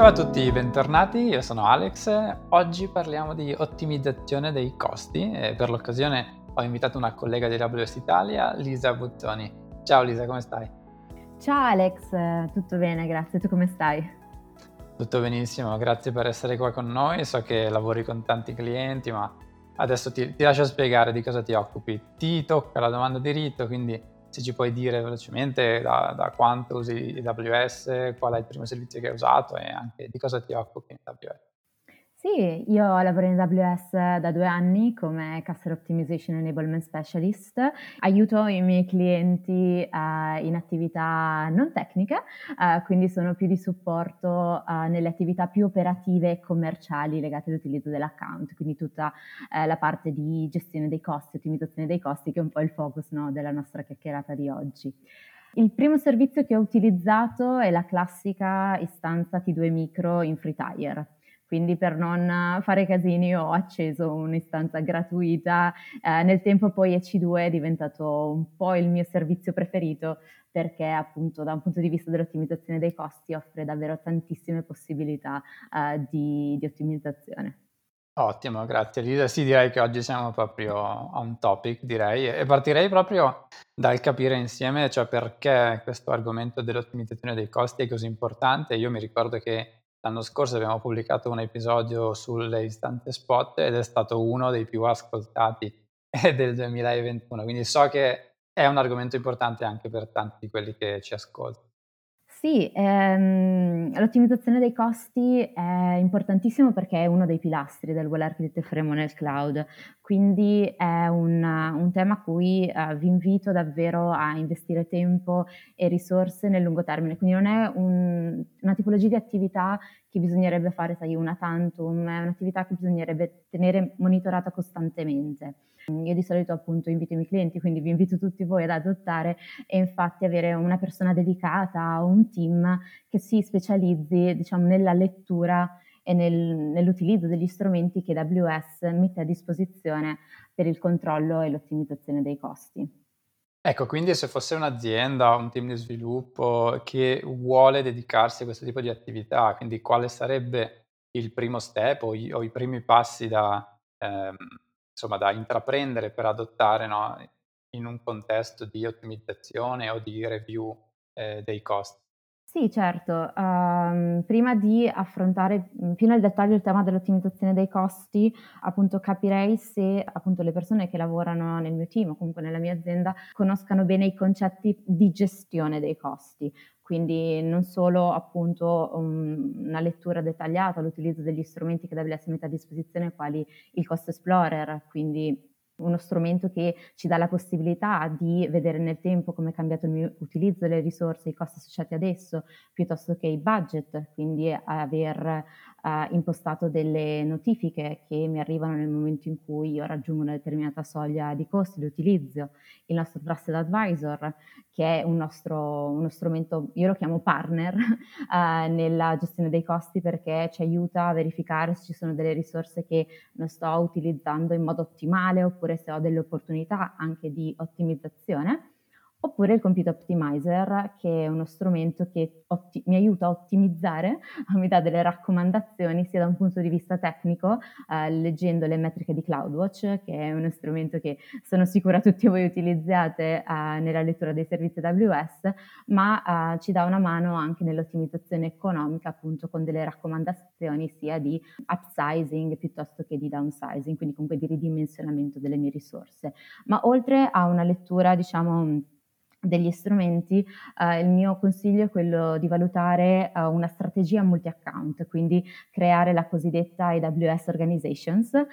Ciao a tutti, bentornati, io sono Alex. Oggi parliamo di ottimizzazione dei costi e per l'occasione ho invitato una collega di AWS Italia, Lisa Buzzoni. Ciao Lisa, come stai? Ciao Alex, tutto bene, grazie. Tu come stai? Tutto benissimo, grazie per essere qua con noi. So che lavori con tanti clienti, ma adesso ti, ti lascio spiegare di cosa ti occupi. Ti tocca la domanda di rito, quindi se ci puoi dire velocemente da, da, quanto usi AWS, qual è il primo servizio che hai usato e anche di cosa ti occupi in AWS. Sì, io lavoro in AWS da due anni come Customer Optimization Enablement Specialist. Aiuto i miei clienti uh, in attività non tecniche, uh, quindi sono più di supporto uh, nelle attività più operative e commerciali legate all'utilizzo dell'account, quindi tutta la parte di gestione dei costi, ottimizzazione dei costi, che è un po' il focus no, della nostra chiacchierata di oggi. Il primo servizio che ho utilizzato è la classica istanza T2 Micro in FreeTire quindi per non fare casini ho acceso un'istanza gratuita. Eh, nel tempo poi EC2 è diventato un po' il mio servizio preferito perché appunto da un punto di vista dell'ottimizzazione dei costi offre davvero tantissime possibilità eh, di, di ottimizzazione. Ottimo, grazie Lisa. Sì, direi che oggi siamo proprio on topic, direi, e partirei proprio dal capire insieme, cioè perché questo argomento dell'ottimizzazione dei costi è così importante. Io mi ricordo che L'anno scorso abbiamo pubblicato un episodio sulle istanze spot ed è stato uno dei più ascoltati del 2021, quindi so che è un argomento importante anche per tanti di quelli che ci ascoltano. Sì, ehm, l'ottimizzazione dei costi è importantissimo perché è uno dei pilastri del Well Architect Fremo nel cloud, quindi è un, un tema a cui eh, vi invito davvero a investire tempo e risorse nel lungo termine, quindi non è un, una tipologia di attività che bisognerebbe fare, sai, una tantum, è un'attività che bisognerebbe tenere monitorata costantemente. Io di solito appunto invito i miei clienti, quindi vi invito tutti voi ad adottare e infatti avere una persona dedicata o un team che si specializzi diciamo nella lettura e nel, nell'utilizzo degli strumenti che AWS mette a disposizione per il controllo e l'ottimizzazione dei costi. Ecco, quindi se fosse un'azienda, un team di sviluppo che vuole dedicarsi a questo tipo di attività, quindi quale sarebbe il primo step o i, o i primi passi da, ehm, insomma, da intraprendere per adottare no, in un contesto di ottimizzazione o di review eh, dei costi. Sì, certo. Um, prima di affrontare più nel dettaglio il tema dell'ottimizzazione dei costi, appunto capirei se appunto le persone che lavorano nel mio team o comunque nella mia azienda conoscano bene i concetti di gestione dei costi. Quindi non solo appunto um, una lettura dettagliata, l'utilizzo degli strumenti che AWS mette a disposizione, quali il Cost Explorer, quindi uno strumento che ci dà la possibilità di vedere nel tempo come è cambiato il mio utilizzo delle risorse, i costi associati ad esso, piuttosto che i budget, quindi aver uh, impostato delle notifiche che mi arrivano nel momento in cui io raggiungo una determinata soglia di costi di utilizzo, il nostro Trusted Advisor, che è un nostro, uno strumento, io lo chiamo partner, uh, nella gestione dei costi perché ci aiuta a verificare se ci sono delle risorse che non sto utilizzando in modo ottimale oppure se ho delle opportunità anche di ottimizzazione oppure il Compute Optimizer, che è uno strumento che otti- mi aiuta a ottimizzare, mi dà delle raccomandazioni sia da un punto di vista tecnico, eh, leggendo le metriche di CloudWatch, che è uno strumento che sono sicura tutti voi utilizzate eh, nella lettura dei servizi AWS, ma eh, ci dà una mano anche nell'ottimizzazione economica, appunto con delle raccomandazioni sia di upsizing piuttosto che di downsizing, quindi comunque di ridimensionamento delle mie risorse. Ma oltre a una lettura, diciamo, degli strumenti, eh, il mio consiglio è quello di valutare eh, una strategia multi-account, quindi creare la cosiddetta AWS Organizations, eh,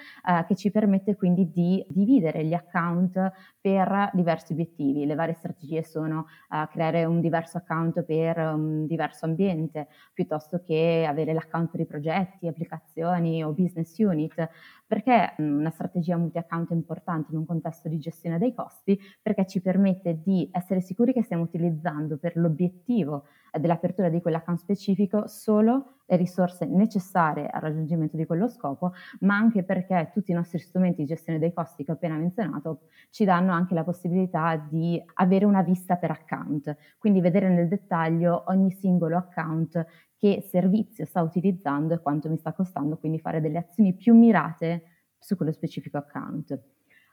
che ci permette quindi di dividere gli account per diversi obiettivi. Le varie strategie sono eh, creare un diverso account per un diverso ambiente, piuttosto che avere l'account per i progetti, applicazioni o business unit. Perché mm, una strategia multi-account è importante in un contesto di gestione dei costi? Perché ci permette di essere sicuri che stiamo utilizzando per l'obiettivo dell'apertura di quell'account specifico solo le risorse necessarie al raggiungimento di quello scopo, ma anche perché tutti i nostri strumenti di gestione dei costi che ho appena menzionato ci danno anche la possibilità di avere una vista per account, quindi vedere nel dettaglio ogni singolo account che servizio sta utilizzando e quanto mi sta costando, quindi fare delle azioni più mirate su quello specifico account.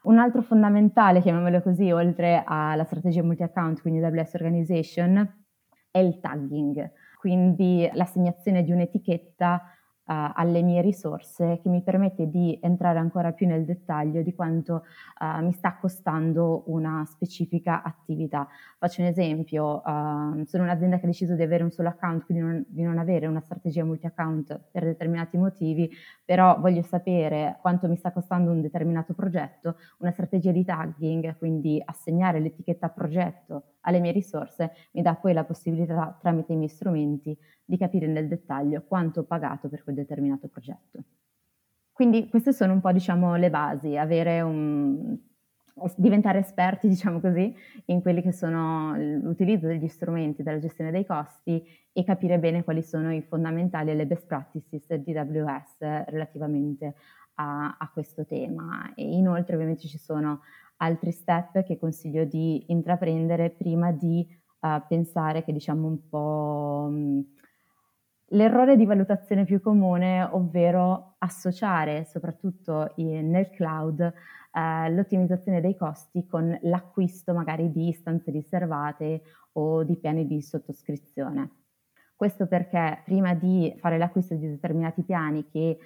Un altro fondamentale, chiamiamolo così, oltre alla strategia multi-account, quindi AWS Organization, è il tagging, quindi l'assegnazione di un'etichetta uh, alle mie risorse che mi permette di entrare ancora più nel dettaglio di quanto uh, mi sta costando una specifica attività. Faccio un esempio, uh, sono un'azienda che ha deciso di avere un solo account, quindi non, di non avere una strategia multi-account per determinati motivi, però voglio sapere quanto mi sta costando un determinato progetto, una strategia di tagging, quindi assegnare l'etichetta progetto alle mie risorse, mi dà poi la possibilità tramite i miei strumenti di capire nel dettaglio quanto ho pagato per quel determinato progetto. Quindi queste sono un po' diciamo le basi, un, diventare esperti, diciamo così, in quelli che sono l'utilizzo degli strumenti della gestione dei costi e capire bene quali sono i fondamentali e le best practices di AWS relativamente a, a questo tema. E inoltre ovviamente ci sono altri step che consiglio di intraprendere prima di uh, pensare che diciamo un po' mh, l'errore di valutazione più comune, ovvero associare soprattutto in, nel cloud eh, l'ottimizzazione dei costi con l'acquisto magari di istanze riservate o di piani di sottoscrizione. Questo perché prima di fare l'acquisto di determinati piani che eh,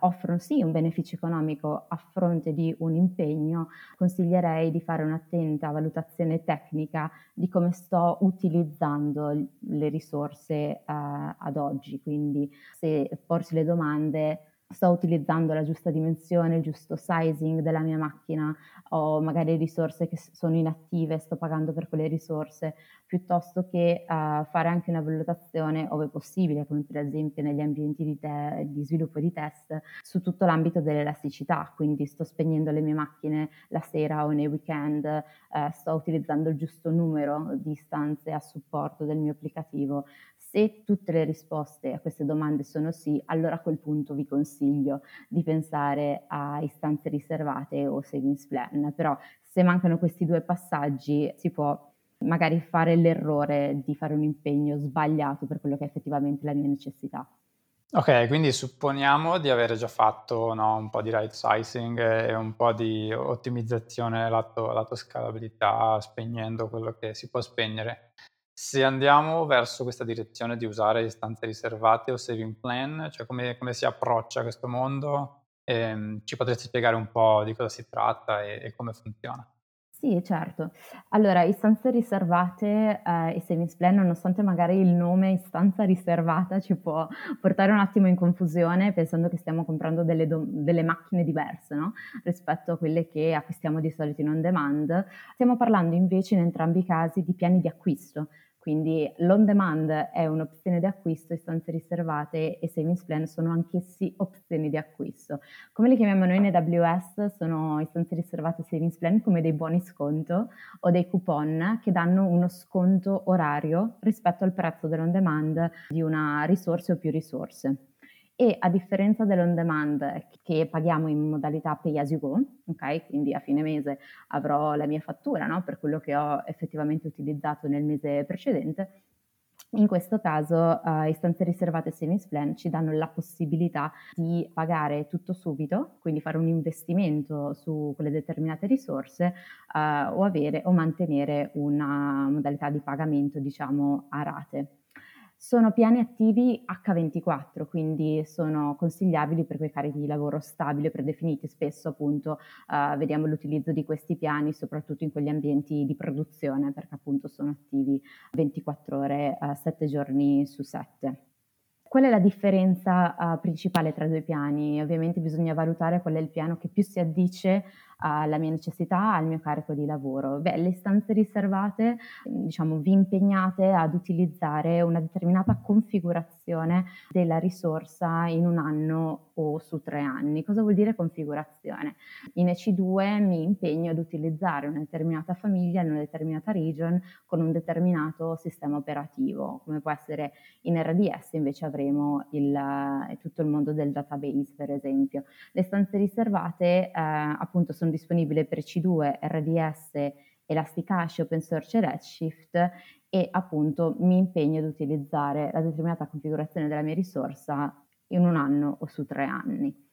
offrono sì un beneficio economico a fronte di un impegno, consiglierei di fare un'attenta valutazione tecnica di come sto utilizzando le risorse eh, ad oggi. Quindi se porsi le domande sto utilizzando la giusta dimensione, il giusto sizing della mia macchina, ho magari risorse che sono inattive, sto pagando per quelle risorse, piuttosto che uh, fare anche una valutazione, ove possibile, come per esempio negli ambienti di, te- di sviluppo di test, su tutto l'ambito dell'elasticità, quindi sto spegnendo le mie macchine la sera o nei weekend, uh, sto utilizzando il giusto numero di istanze a supporto del mio applicativo, se tutte le risposte a queste domande sono sì, allora a quel punto vi consiglio di pensare a istanze riservate o savings plan, però se mancano questi due passaggi si può magari fare l'errore di fare un impegno sbagliato per quello che è effettivamente la mia necessità. Ok, quindi supponiamo di avere già fatto no, un po' di right sizing e un po' di ottimizzazione lato, lato scalabilità, spegnendo quello che si può spegnere. Se andiamo verso questa direzione di usare istanze riservate o saving plan, cioè come, come si approccia questo mondo, ehm, ci potresti spiegare un po' di cosa si tratta e, e come funziona? Sì, certo. Allora, istanze riservate eh, e savings plan, nonostante magari il nome istanza riservata ci può portare un attimo in confusione pensando che stiamo comprando delle, do- delle macchine diverse no? rispetto a quelle che acquistiamo di solito in on demand, stiamo parlando invece in entrambi i casi di piani di acquisto quindi l'on demand è un'opzione di acquisto, istanze riservate e savings plan sono anch'essi opzioni di acquisto. Come le chiamiamo noi in AWS sono istanze riservate e savings plan come dei buoni sconto o dei coupon che danno uno sconto orario rispetto al prezzo dell'on demand di una risorsa o più risorse e a differenza dell'on demand che paghiamo in modalità pay as you go, ok? Quindi a fine mese avrò la mia fattura no? per quello che ho effettivamente utilizzato nel mese precedente. In questo caso uh, istanze riservate savings plan ci danno la possibilità di pagare tutto subito, quindi fare un investimento su quelle determinate risorse uh, o avere o mantenere una modalità di pagamento diciamo a rate. Sono piani attivi H24, quindi sono consigliabili per quei carichi di lavoro stabili predefiniti. Spesso appunto uh, vediamo l'utilizzo di questi piani soprattutto in quegli ambienti di produzione perché appunto sono attivi 24 ore, uh, 7 giorni su 7. Qual è la differenza uh, principale tra i due piani? Ovviamente bisogna valutare qual è il piano che più si addice alla mia necessità, al mio carico di lavoro. Beh, le stanze riservate, diciamo, vi impegnate ad utilizzare una determinata configurazione della risorsa in un anno o su tre anni. Cosa vuol dire configurazione? In EC2 mi impegno ad utilizzare una determinata famiglia in una determinata region con un determinato sistema operativo, come può essere in RDS invece avremo il, tutto il mondo del database per esempio. Le stanze riservate eh, appunto sono disponibili per C2, RDS, Elasticache, Open Source e Redshift e appunto mi impegno ad utilizzare la determinata configurazione della mia risorsa in un anno o su tre anni.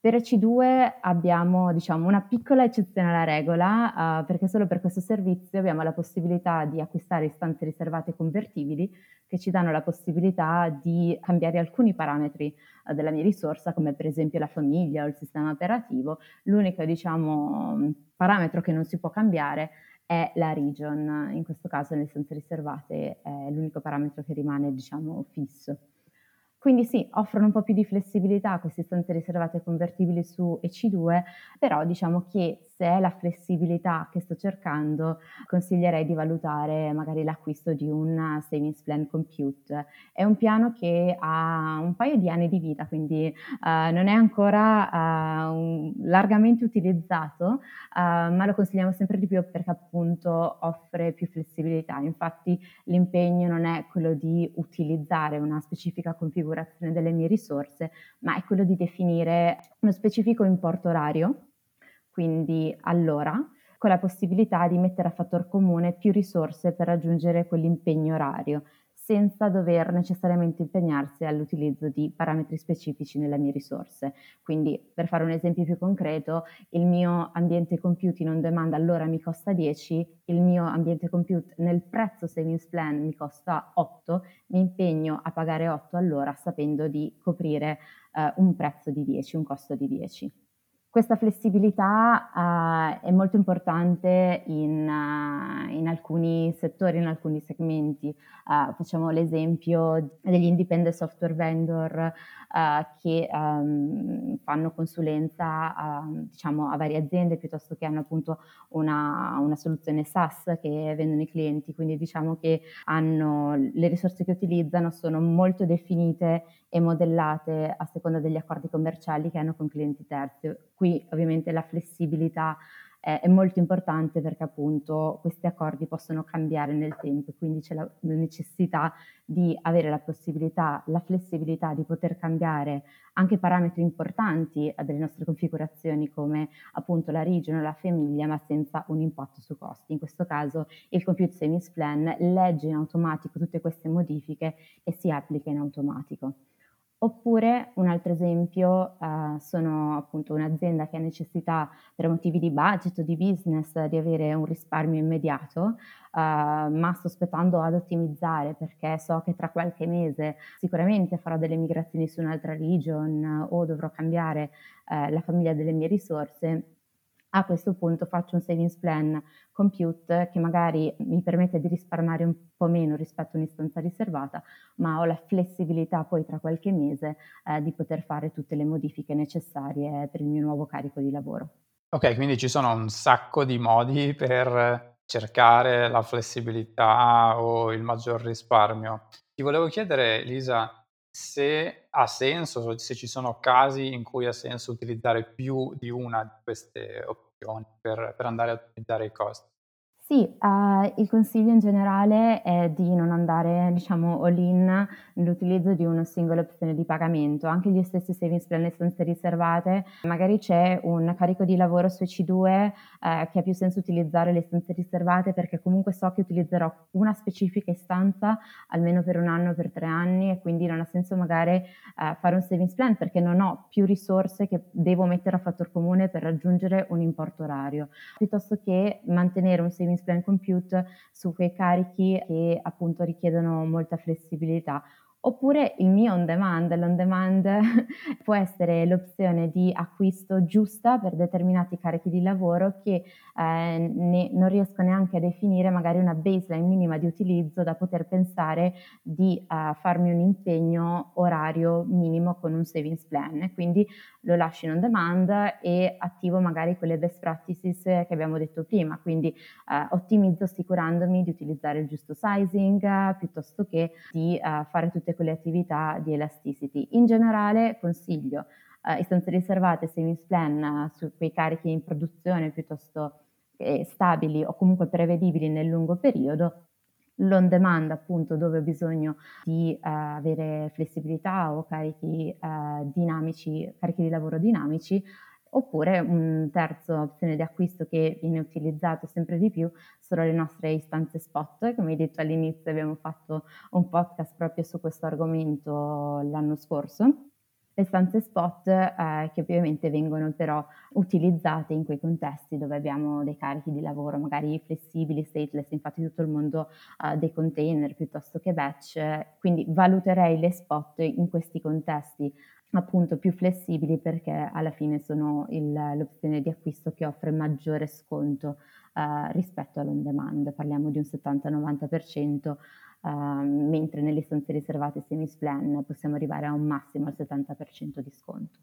Per EC2 abbiamo diciamo, una piccola eccezione alla regola, uh, perché solo per questo servizio abbiamo la possibilità di acquistare istanze riservate convertibili che ci danno la possibilità di cambiare alcuni parametri uh, della mia risorsa, come per esempio la famiglia o il sistema operativo. L'unico diciamo, parametro che non si può cambiare è la region, in questo caso nelle istanze riservate è l'unico parametro che rimane diciamo, fisso. Quindi sì, offrono un po' più di flessibilità queste istanze riservate convertibili su EC2, però diciamo che se è la flessibilità che sto cercando, consiglierei di valutare magari l'acquisto di un Savings Plan Compute. È un piano che ha un paio di anni di vita, quindi uh, non è ancora uh, un, largamente utilizzato, uh, ma lo consigliamo sempre di più perché appunto offre più flessibilità. Infatti l'impegno non è quello di utilizzare una specifica configurazione delle mie risorse, ma è quello di definire uno specifico importo orario quindi all'ora, con la possibilità di mettere a fattor comune più risorse per raggiungere quell'impegno orario, senza dover necessariamente impegnarsi all'utilizzo di parametri specifici nelle mie risorse. Quindi, per fare un esempio più concreto, il mio ambiente compute in on demand all'ora mi costa 10, il mio ambiente compute nel prezzo savings plan mi costa 8, mi impegno a pagare 8 all'ora sapendo di coprire eh, un prezzo di 10, un costo di 10. Questa flessibilità uh, è molto importante in, uh, in, alcuni settori, in alcuni segmenti. Uh, facciamo l'esempio degli independent software vendor che um, fanno consulenza diciamo, a varie aziende piuttosto che hanno appunto una, una, soluzione SaaS che vendono i clienti, quindi diciamo che hanno, le risorse che utilizzano sono molto definite e modellate a seconda degli accordi commerciali che hanno con clienti terzi Qui ovviamente la flessibilità è molto importante perché appunto questi accordi possono cambiare nel tempo, quindi c'è la, necessità di avere la possibilità, la flessibilità di poter cambiare anche parametri importanti delle nostre configurazioni come appunto la region o la famiglia, ma senza un impatto su costi. In questo caso il Compute Savings Plan legge in automatico tutte queste modifiche e si applica in automatico. Oppure un altro esempio uh, sono appunto un'azienda che ha necessità per motivi di budget o di business di avere un risparmio immediato, uh, ma sto aspettando ad ottimizzare perché so che tra qualche mese sicuramente farò delle migrazioni su un'altra region o dovrò cambiare uh, la famiglia delle mie risorse a questo punto faccio un savings plan compute che magari mi permette di risparmiare un po' meno rispetto a un'istanza riservata, ma ho la flessibilità poi tra qualche mese eh, di poter fare tutte le modifiche necessarie per il mio nuovo carico di lavoro. Ok, quindi ci sono un sacco di modi per cercare la flessibilità o il maggior risparmio. Ti volevo chiedere, Lisa, se ha senso, se ci sono casi in cui ha senso utilizzare più di una di queste opzioni per, per andare a ottimizzare i costi. Sì, ehm, il consiglio in generale è di non andare, diciamo, all-in nell'utilizzo di una singola opzione di pagamento. Anche gli stessi savings plan e stanze riservate, magari c'è un carico di lavoro su EC2 eh, che ha più senso utilizzare le stanze riservate perché comunque so che utilizzerò una specifica istanza almeno per un anno, per tre anni e quindi non ha senso magari eh, fare un savings plan perché non ho più risorse che devo mettere a fattor comune per raggiungere un importo orario, piuttosto che mantenere un savings Plan Compute su quei carichi che appunto richiedono molta flessibilità Oppure il mio on demand, l'on demand può essere l'opzione di acquisto giusta per determinati carichi di lavoro che eh, ne, non riesco neanche a definire magari una baseline minima di utilizzo da poter pensare di uh, farmi un impegno orario minimo con un savings plan. Quindi lo lascio in on demand e attivo magari quelle best practices che abbiamo detto prima, quindi uh, ottimizzo assicurandomi di utilizzare il giusto sizing uh, piuttosto che di fare tutte quelle attività di elasticity. In generale consiglio istanze riservate, savings plan su quei carichi in produzione piuttosto eh, stabili o comunque prevedibili nel lungo periodo l'on demand appunto dove ho bisogno di uh, avere flessibilità o carichi uh, dinamici, carichi di lavoro dinamici, oppure un terzo opzione di acquisto che viene utilizzato sempre di più sono le nostre istanze spot. Come hai detto all'inizio abbiamo fatto un podcast proprio su questo argomento l'anno scorso le stanze spot eh, che ovviamente vengono però utilizzate in quei contesti dove abbiamo dei carichi di lavoro magari flessibili, stateless, infatti tutto il mondo eh, dei container piuttosto che batch, quindi valuterei le spot in questi contesti appunto più flessibili perché alla fine sono il, l'opzione di acquisto che offre maggiore sconto eh, rispetto all'on demand, parliamo di un 70-90% Ehm, mentre nelle istanze riservate Semis Plan possiamo arrivare a un massimo al 70% di sconto.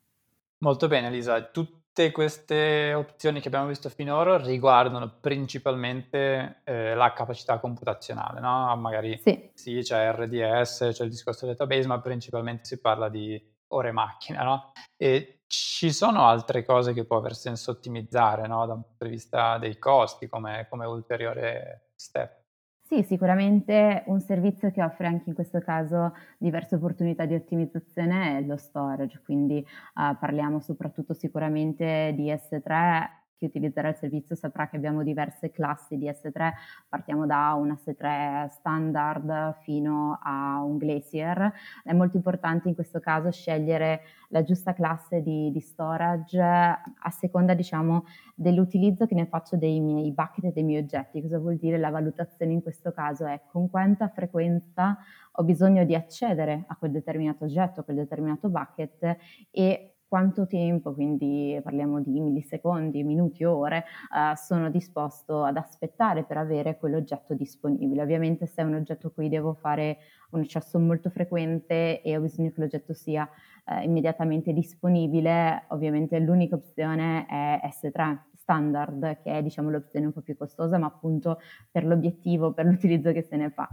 Molto bene Elisa, tutte queste opzioni che abbiamo visto finora riguardano principalmente eh, la capacità computazionale, no? Magari sì. sì, c'è RDS, c'è il discorso database, ma principalmente si parla di ore macchina, no? E ci sono altre cose che può aver senso ottimizzare, no? Da un punto di vista dei costi, come, come ulteriore step. Sì, sicuramente un servizio che offre anche in questo caso diverse opportunità di ottimizzazione è lo storage, quindi uh, parliamo soprattutto sicuramente di S3 chi utilizzerà il servizio saprà che abbiamo diverse classi di S3, partiamo da un S3 standard fino a un Glacier. È molto importante in questo caso scegliere la giusta classe di, di storage a seconda diciamo, dell'utilizzo che ne faccio dei miei bucket e dei miei oggetti. Cosa vuol dire la valutazione in questo caso? È con quanta frequenza ho bisogno di accedere a quel determinato oggetto, a quel determinato bucket e quanto tempo, quindi parliamo di millisecondi, minuti, ore, eh, sono disposto ad aspettare per avere quell'oggetto disponibile. Ovviamente se è un oggetto a cui devo fare un accesso molto frequente e ho bisogno che l'oggetto sia eh, immediatamente disponibile, ovviamente l'unica opzione è S3 standard, che è diciamo l'opzione un po' più costosa, ma appunto per l'obiettivo, per l'utilizzo che se ne fa.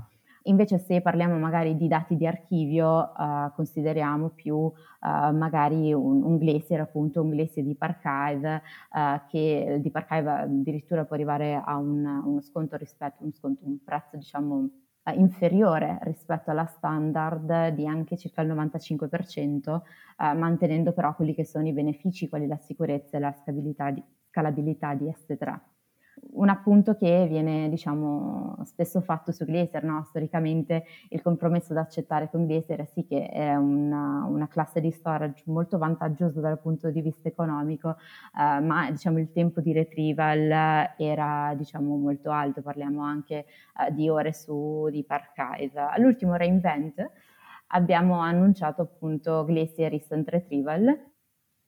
Invece se parliamo magari di dati di archivio, uh, consideriamo più uh, magari un, un, Glacier, appunto un Glacier di Parchive, uh, che di Parchive addirittura può arrivare a un, uno sconto rispetto, uno sconto, un prezzo diciamo inferiore rispetto alla standard di anche circa il 95%, mantenendo però quelli che sono i benefici, quali la sicurezza e la scalabilità di S3 un appunto che viene diciamo, spesso fatto su Glacier, no? storicamente il compromesso da accettare con Glacier è sì che è una, una, classe di storage molto vantaggiosa dal punto di vista economico, eh, ma diciamo, il tempo di retrieval era diciamo, molto alto, parliamo anche eh, di ore su di Parchive. All'ultimo reinvent abbiamo annunciato appunto Glacier Instant Retrieval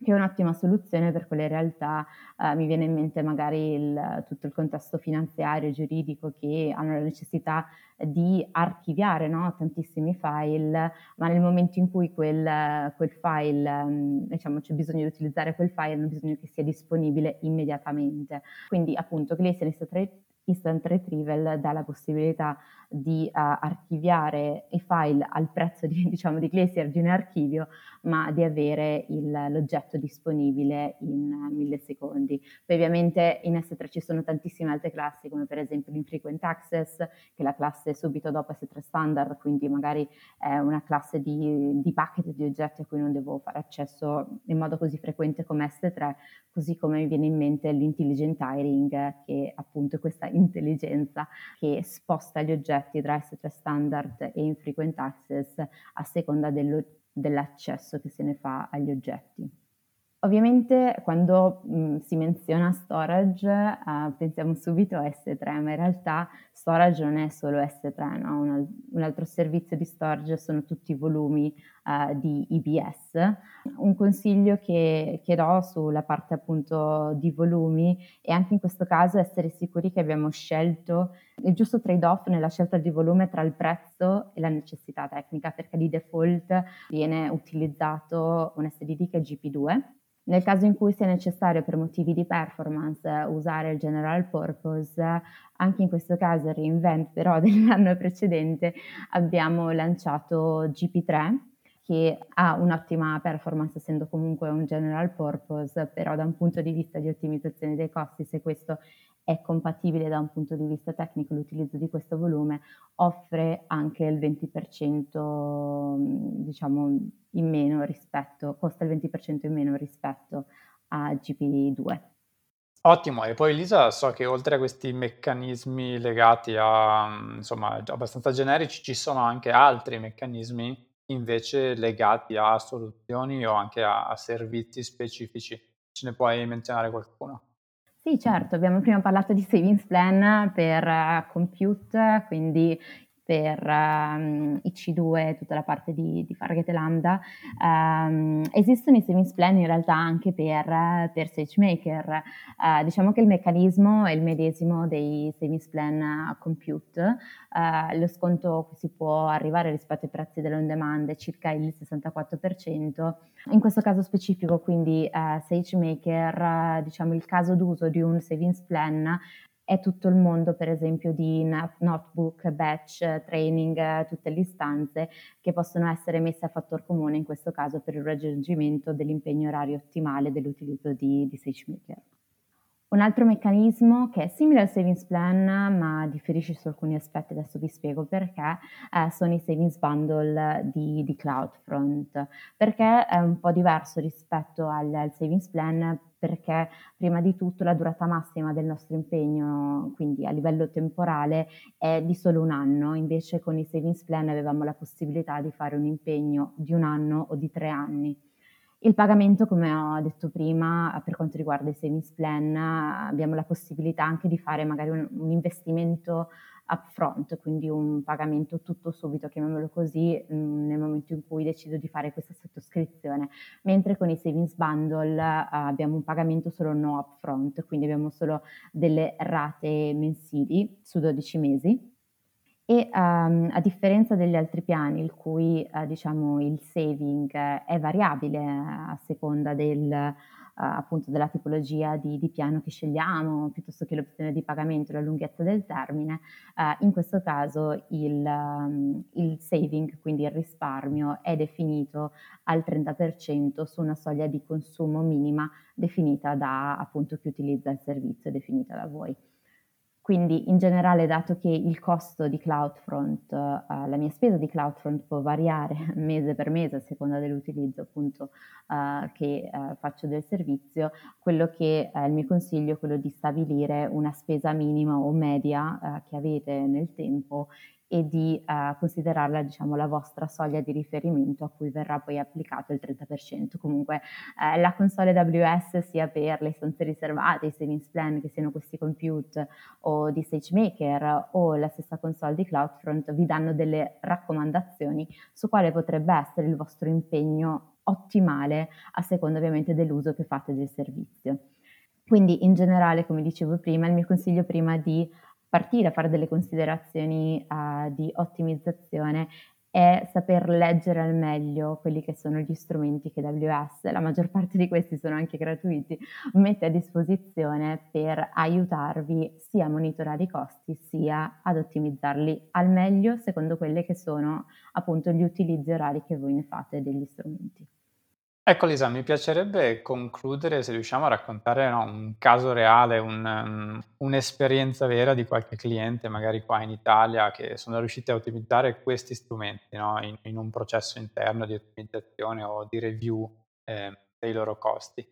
che è un'ottima soluzione per quelle realtà, eh, mi viene in mente magari il, tutto il contesto finanziario, giuridico, che hanno la necessità di archiviare no? tantissimi file, ma nel momento in cui quel, quel file, mm, diciamo, c'è bisogno di utilizzare quel file, hanno bisogno che sia disponibile immediatamente. Quindi appunto Glacier Instant Retrieval dà la possibilità di uh, archiviare i file al prezzo di, diciamo, di Glacier di un archivio, ma di avere il, l'oggetto disponibile in uh, mille secondi. Poi ovviamente in S3 ci sono tantissime altre classi, come per esempio l'Infrequent Access, che è la classe subito dopo S3 Standard, quindi magari è una classe di, di bucket di oggetti a cui non devo fare accesso in modo così frequente come S3, così come mi viene in mente l'intelligent hiring, che appunto è questa intelligenza che sposta gli oggetti oggetti tra S3 standard e infrequent access a seconda dello, dell'accesso che se ne fa agli oggetti. Ovviamente quando, mhmm, si menziona storage, uhm, pensiamo subito a S3, ma in realtà storage non è solo S3, no, un un altro servizio di storage sono tutti i volumi, uhm, di EBS. Un consiglio che che do sulla parte appunto di volumi è anche in questo caso essere sicuri che abbiamo scelto il giusto trade-off nella scelta di volume tra il prezzo e la necessità tecnica, perché di default viene utilizzato un SSD che è GP2 nel caso in cui sia necessario per motivi di performance usare il general purpose, anche in questo caso il reinvent però dell'anno precedente abbiamo lanciato GP3 che ha un'ottima performance essendo comunque un general purpose, però da un punto di vista di ottimizzazione dei costi, se questo è compatibile da un punto di vista tecnico l'utilizzo di questo volume, offre anche il 20% diciamo in meno rispetto, costa il 20% in meno rispetto a GP2. Ottimo, e poi Lisa, so che oltre a questi meccanismi legati a, insomma, abbastanza generici, ci sono anche altri meccanismi invece legati a soluzioni o anche a, a servizi specifici. Ce ne puoi menzionare qualcuno? Sì, certo, abbiamo prima parlato di savings plan per uh, compute, quindi per um, i C2 tutta la parte di, di Fargate Lambda. Um, esistono i savings plan in realtà anche per, per SageMaker. Uh, diciamo che il meccanismo è il medesimo dei savings plan a compute. Uh, lo sconto si può arrivare rispetto ai prezzi dell'on demand è circa il 64%. In questo caso specifico, quindi uh, SageMaker, diciamo il caso d'uso di un savings plan è tutto il mondo, per esempio, di notebook, batch, training, tutte le istanze che possono essere messe a fattor comune in questo caso per il raggiungimento dell'impegno orario ottimale dell'utilizzo di, di SageMaker. Un altro meccanismo che è simile al savings plan ma differisce su alcuni aspetti, adesso vi spiego perché, eh, sono i savings bundle di, di CloudFront, perché è un po' diverso rispetto al, al savings plan perché prima di tutto la durata massima del nostro impegno, quindi a livello temporale, è di solo un anno, invece con i savings plan avevamo la possibilità di fare un impegno di un anno o di tre anni. Il pagamento, come ho detto prima, per quanto riguarda i savings plan, abbiamo la possibilità anche di fare magari un, un investimento upfront, quindi un pagamento tutto subito, chiamiamolo così, mm, nel momento in cui decido di fare questa sottoscrizione, mentre con i savings bundle uh, abbiamo un pagamento solo no upfront, quindi abbiamo solo delle rate mensili su 12 mesi e, uhm, a differenza degli altri piani il cui, ehm, diciamo il saving è variabile a seconda del appunto della tipologia di di piano che scegliamo, piuttosto che l'opzione di pagamento, la lunghezza del termine, in questo caso il mhmm, il saving, quindi il risparmio, è definito al 30% su una soglia di consumo minima definita da appunto chi utilizza il servizio, definita da voi. Quindi in generale, dato che il costo di CloudFront, uh, la mia spesa di CloudFront può variare mese per mese a seconda dell'utilizzo appunto uh, che uh, faccio del servizio, quello che il mio consiglio è quello di stabilire una spesa minima o media che avete nel tempo e di uh, considerarla diciamo, la vostra soglia di riferimento a cui verrà poi applicato il 30%. Comunque eh, la console AWS sia per le istanze riservate, i savings plan che siano questi compute o di SageMaker o la stessa console di CloudFront vi danno delle raccomandazioni su quale potrebbe essere il vostro impegno ottimale a seconda ovviamente dell'uso che fate del servizio. Quindi in generale, come dicevo prima, il mio consiglio prima di partire a fare delle considerazioni uh, di ottimizzazione è saper leggere al meglio quelli che sono gli strumenti che AWS, la maggior parte di questi sono anche gratuiti, mette a disposizione per aiutarvi sia a monitorare i costi sia ad ottimizzarli al meglio secondo quelli che sono appunto gli utilizzi orari che voi ne fate degli strumenti. Ecco Lisa, mi piacerebbe concludere se riusciamo a raccontare, no, un caso reale, un mhmm, un'esperienza vera di qualche cliente, magari qua in Italia, che sono riusciti a ottimizzare questi strumenti, no, in in un processo interno di ottimizzazione o di review, ehm, dei loro costi.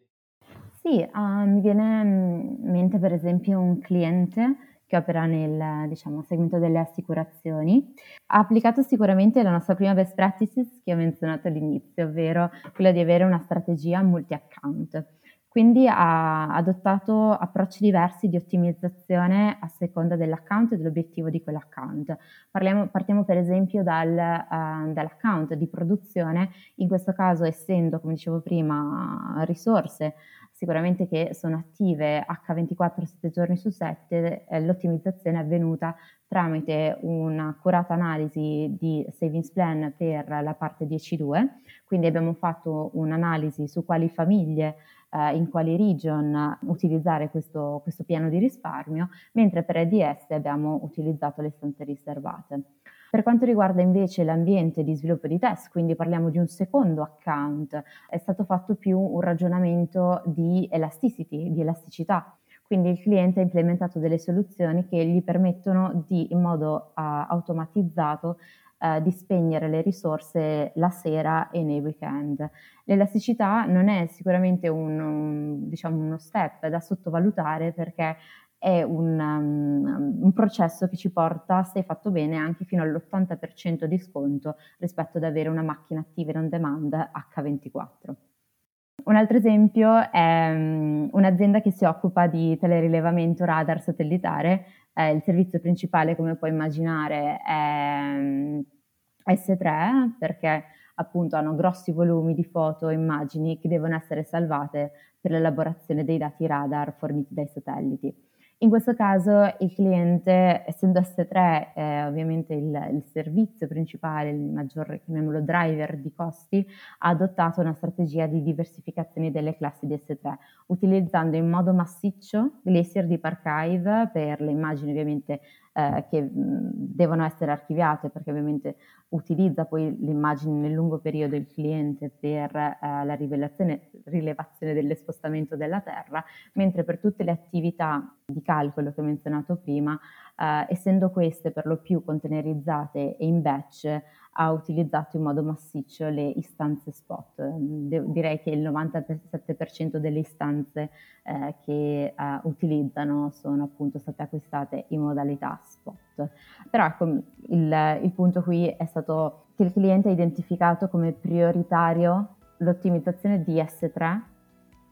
Sì, uhm, mi viene in mente per esempio un cliente che opera nel diciamo, segmento delle assicurazioni. Ha applicato sicuramente la nostra prima best practices che ho menzionato all'inizio, ovvero quella di avere una strategia multi-account. Quindi ha adottato approcci diversi di ottimizzazione a seconda dell'account e dell'obiettivo di quell'account. Parliamo, partiamo per esempio dal, uh, dall'account di produzione, in questo caso essendo, come dicevo prima, risorse sicuramente che sono attive H24 7 giorni su 7, eh, l'ottimizzazione è avvenuta tramite un'accurata analisi di savings plan per la parte 10.2, quindi abbiamo fatto un'analisi su quali famiglie eh, in quali region utilizzare questo, questo piano di risparmio, mentre per EDS abbiamo utilizzato le stanze riservate. Per quanto riguarda invece l'ambiente di sviluppo di test, quindi parliamo di un secondo account, è stato fatto più un ragionamento di elasticity, di elasticità. Quindi il cliente ha implementato delle soluzioni che gli permettono di, in modo uh, automatizzato, uh, di spegnere le risorse la sera e nei weekend. L'elasticità non è sicuramente un, un, diciamo uno step da sottovalutare perché è un, um, un, processo che ci porta, se fatto bene, anche fino all'80% di sconto rispetto ad avere una macchina attiva in on demand H24. Un altro esempio è um, un'azienda che si occupa di telerilevamento radar satellitare. Eh, il servizio principale, come puoi immaginare, è um, S3 perché appunto hanno grossi volumi di foto e immagini che devono essere salvate per l'elaborazione dei dati radar forniti dai satelliti. In questo caso il cliente, essendo S3 eh, ovviamente il, il, servizio principale, il maggior chiamiamolo driver di costi, ha adottato una strategia di diversificazione delle classi di S3, utilizzando in modo massiccio Glacier Deep Archive per le immagini ovviamente eh, che devono essere archiviate perché ovviamente utilizza poi le immagini nel lungo periodo il cliente per eh, la rilevazione dell'espostamento della Terra, mentre per tutte le attività di calcolo che ho menzionato prima, eh, essendo queste per lo più containerizzate e in batch, ha utilizzato in modo massiccio le istanze spot. De- direi che il 97% delle istanze eh, che eh, utilizzano sono appunto state acquistate in modalità spot. Però ecco, il, il punto qui è stato che il cliente ha identificato come prioritario l'ottimizzazione di S3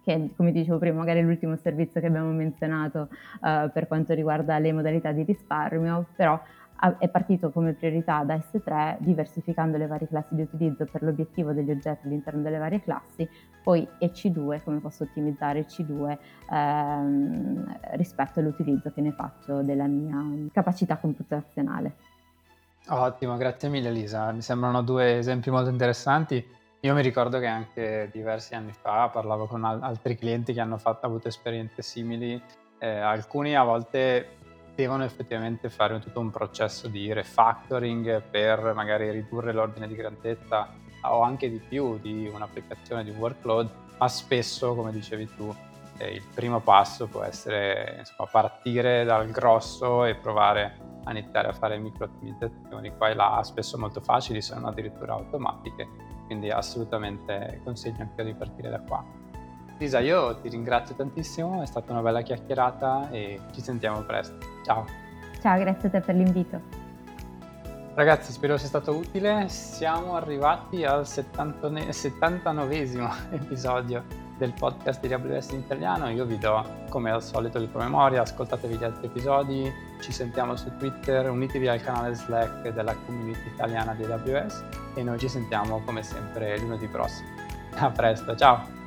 che come dicevo prima magari è l'ultimo servizio che abbiamo menzionato uh, per quanto riguarda le modalità di risparmio, però è partito come priorità da S3 diversificando le varie classi di utilizzo per l'obiettivo degli oggetti all'interno delle varie classi, poi EC2, come posso ottimizzare EC2 ehm, rispetto all'utilizzo che ne faccio della mia capacità computazionale. Ottimo, grazie mille Lisa, mi sembrano due esempi molto interessanti. Io mi ricordo che anche diversi anni fa parlavo con al- altri clienti che hanno fatto, avuto esperienze simili, eh, alcuni a volte devono effettivamente fare tutto un processo di refactoring per magari ridurre l'ordine di grandezza o anche di più di un'applicazione di workload, ma spesso, come dicevi tu, eh, il primo passo può essere insomma, partire dal grosso e provare a iniziare a fare micro ottimizzazioni qua e là, spesso molto facili, sono addirittura automatiche, quindi assolutamente consiglio anche di partire da qua. Lisa, io ti ringrazio tantissimo, è stata una bella chiacchierata e ci sentiamo presto. Ciao. Ciao, grazie a te per l'invito. Ragazzi, spero sia stato utile. Siamo arrivati al 79 episodio del podcast di AWS in italiano. Io vi do, come al solito, il promemoria. Ascoltatevi gli altri episodi, ci sentiamo su Twitter, unitevi al canale Slack della community italiana di AWS e noi ci sentiamo come sempre lunedì prossimo. A presto, ciao!